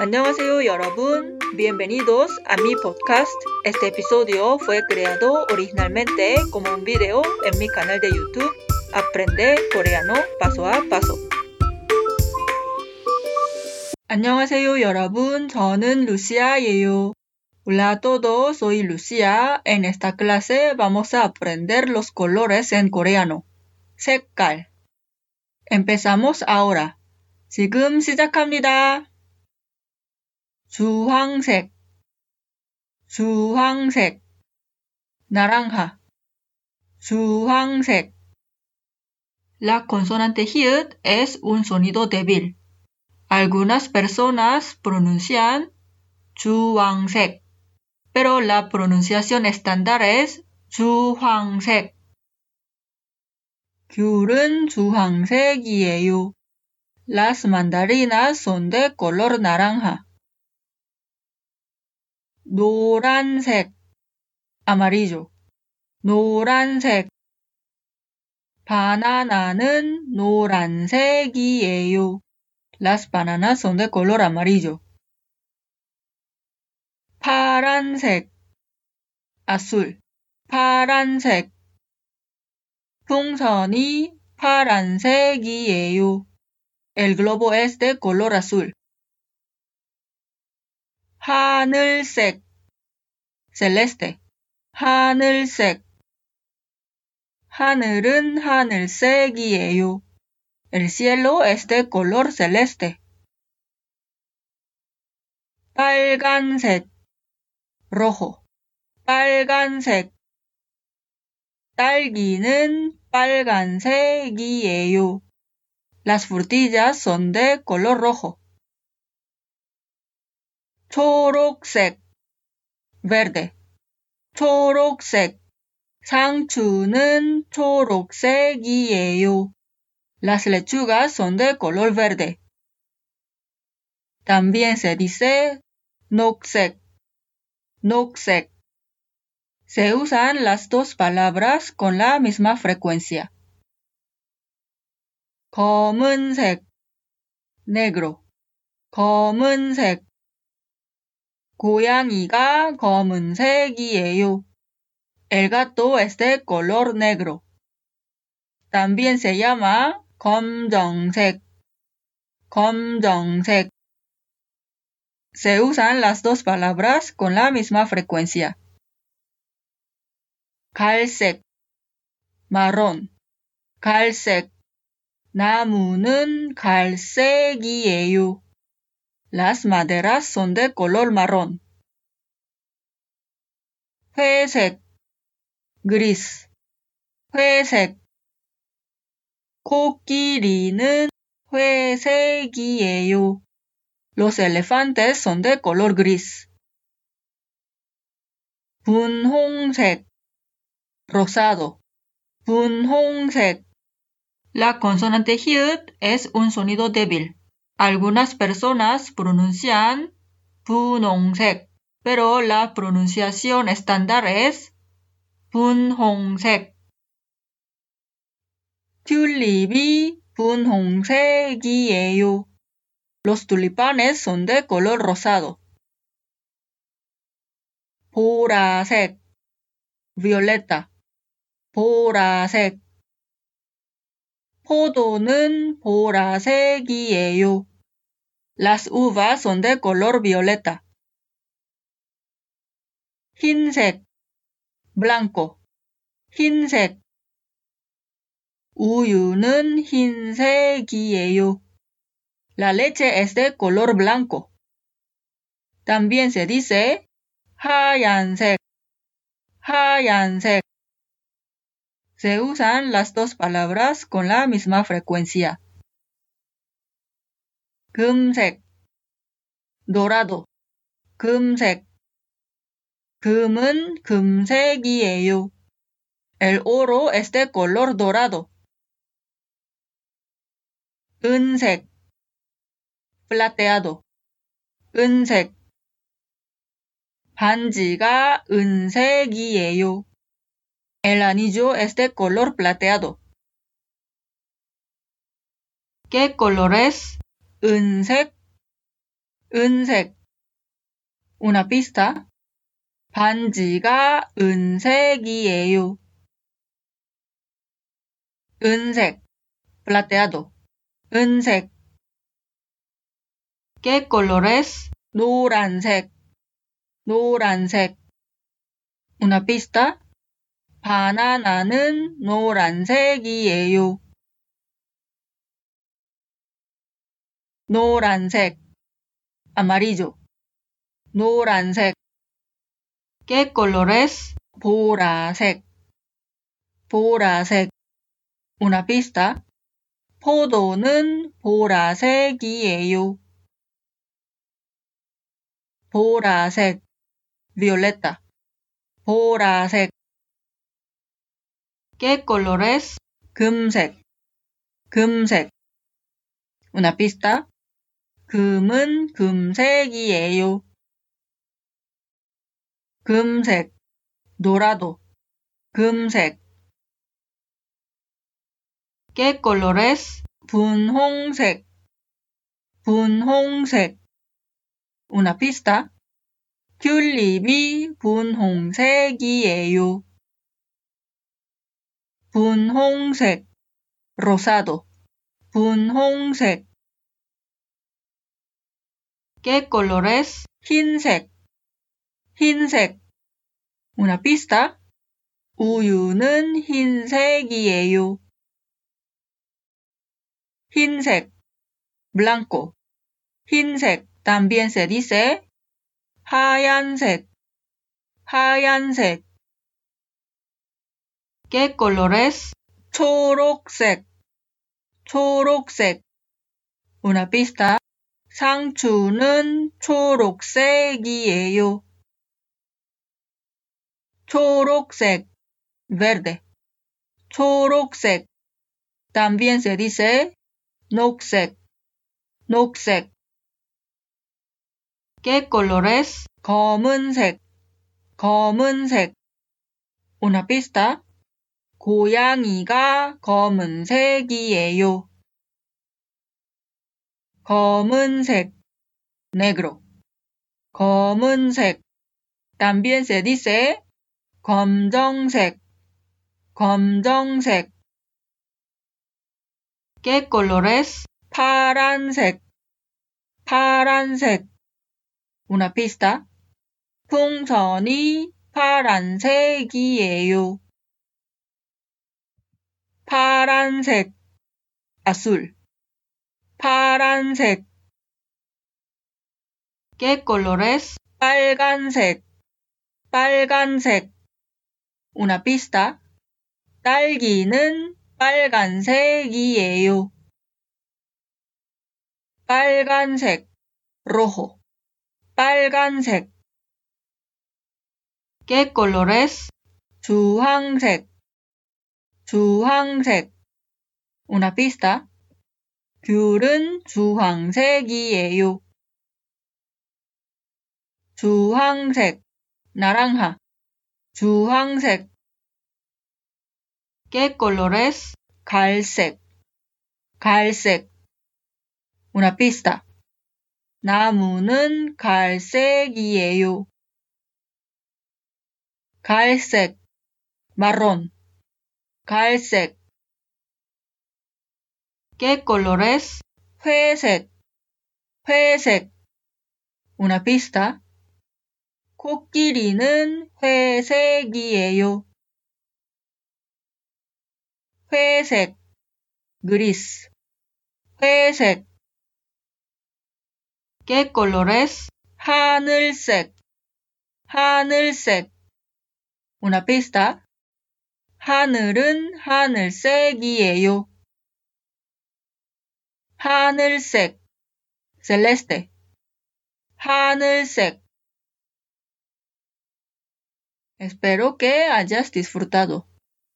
안녕하세요 여러분. Bienvenidos a mi podcast. Este episodio fue creado originalmente como un video en mi canal de YouTube Aprende coreano paso a paso. 안녕하세요 여러분. 저는 루시아예요. Hola a todos, soy Lucia. En esta clase vamos a aprender los colores en coreano. 색깔. Empezamos ahora. 지금 시작합니다. 주황색, 주황색, naranja, 주황색. La consonante hiut es un sonido débil. Algunas personas pronuncian 주황색, pero la pronunciación estándar es 주황색. 귤은 주황색이에요. Las mandarinas son de color naranja. 노란색, amarillo. 노란색. 바나나는 노란색이에요. Las bananas son de color amarillo. 파란색, azul. 파란색. 풍선이 파란색이에요. El globo es de color azul. 하늘색, celeste. 하늘색. 하늘은 하늘색이에요. El cielo es de color celeste. 빨간색, rojo. 빨간색. 딸기는 빨간색이에요. Las frutillas son de color rojo. 초록색, verde. 초록색. 상추는 초록색이에요. Las lechugas son de color verde. También se dice 녹색, 녹색. Se usan las dos palabras con la misma frecuencia. 검은색, negro. 검은색. 고양이가 검은색이에요. El gato es de color negro. También se llama 검정색. 검정색. Se usan las dos palabras con la misma frecuencia. 갈색, marrón. 갈색. 나무는 갈색이에요. Las maderas son de color marrón. 회색, gris. 회색. 코끼리는 회색이에요. Los elefantes son de color gris. 분홍색, rosado. 분홍색. La consonante hiut es un sonido débil. Algunas personas pronuncian 분홍색, pero la pronunciación estándar es 분홍색. 튤립이 분홍색이에요. Los tulipanes son de color rosado. 보라색, violeta. 보라색. 포도는 보라색이에요. Las uvas son de color violeta. 흰색, blanco. 흰색. 우유는 흰색이에요. La leche es de color blanco. También se dice 하얀색, 하얀색. Se usan las dos palabras con la misma frecuencia. 금색, dorado, 금색. 금은 금색이에요. El oro es de color dorado. 은색, plateado. 은색. 반지가 은색이에요. El anillo es de color plateado. ¿Qué color es? 은색. 은색. Una pista. 반지가 은색이에요. 은색. plateado. 은색. ¿Qué color es? 노란색. 노란색. Una pista. 바나나는 노란색이에요. 노란색. amarillo. 노란색. ¿Qué color es? 보라색. 보라색. Una pista. 포도는 보라색이에요. 보라색. violeta. 보라색. ¿Qué color es? 금색. 금색. Una pista. 금은 금색이에요. 금색. dorado. 금색. ¿Qué color es? 분홍색. 분홍색. Una pista. 튤립이 분홍색이에요. 분홍색. rosado. 분홍색. ¿Qué color es? 흰색. 흰색. Una pista. 우유는 흰색이에요. 흰색. blanco. 흰색. También se dice 하얀색. 하얀색. ¿Qué color es? 초록색. 초록색. Una pista. 상추는 초록색이에요. 초록색. verde. 초록색. También se dice 녹색. 녹색. ¿Qué color es? 검은색. 검은색. Una pista. 고양이가 검은색이에요. 검은색. negro. 검은색. También se dice 검정색. 검정색. ¿Qué color es? 파란색. 파란색. Una pista. 풍선이 파란색이에요. 파란색. azul. 파란색. ¿Qué color es? 빨간색. 빨간색. Una pista. 딸기는 빨간색이에요. 빨간색. rojo. 빨간색. ¿Qué color es? 주황색. 주황색. Una pista. 귤은 주황색이에요. 주황색. naranja. 주황색. ¿Qué color es? 갈색. 갈색. Una pista. 나무는 갈색이에요. 갈색. marrón. 갈색. ¿Qué color es? 회색. 회색. Una pista. 코끼리는 회색이에요. 회색. gris. 회색. ¿Qué color es? 하늘색. 하늘색. Una pista. 하늘은 하늘색이에요. 하늘색. celeste. 하늘색. Espero que hayas disfrutado.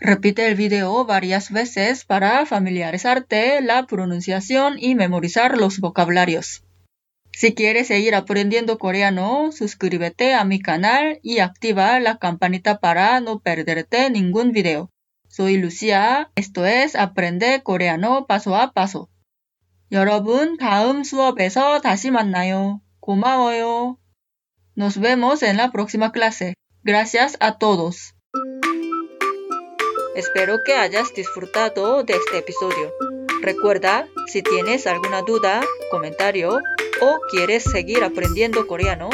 Repite el video varias veces para familiarizarte la pronunciación y memorizar los vocabularios. Si quieres seguir aprendiendo coreano, suscríbete a mi canal y activa la campanita para no perderte ningún video. Soy Lucia. Esto es Aprende Coreano paso a paso. 여러분, 다음 수업에서 다시 만나요. 고마워요. Nos vemos en la próxima clase. Gracias a todos. Espero que hayas disfrutado de este episodio. Recuerda, si tienes alguna duda, comentario o quieres seguir aprendiendo coreano,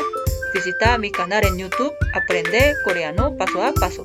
visita mi canal en YouTube Aprende Coreano Paso a Paso.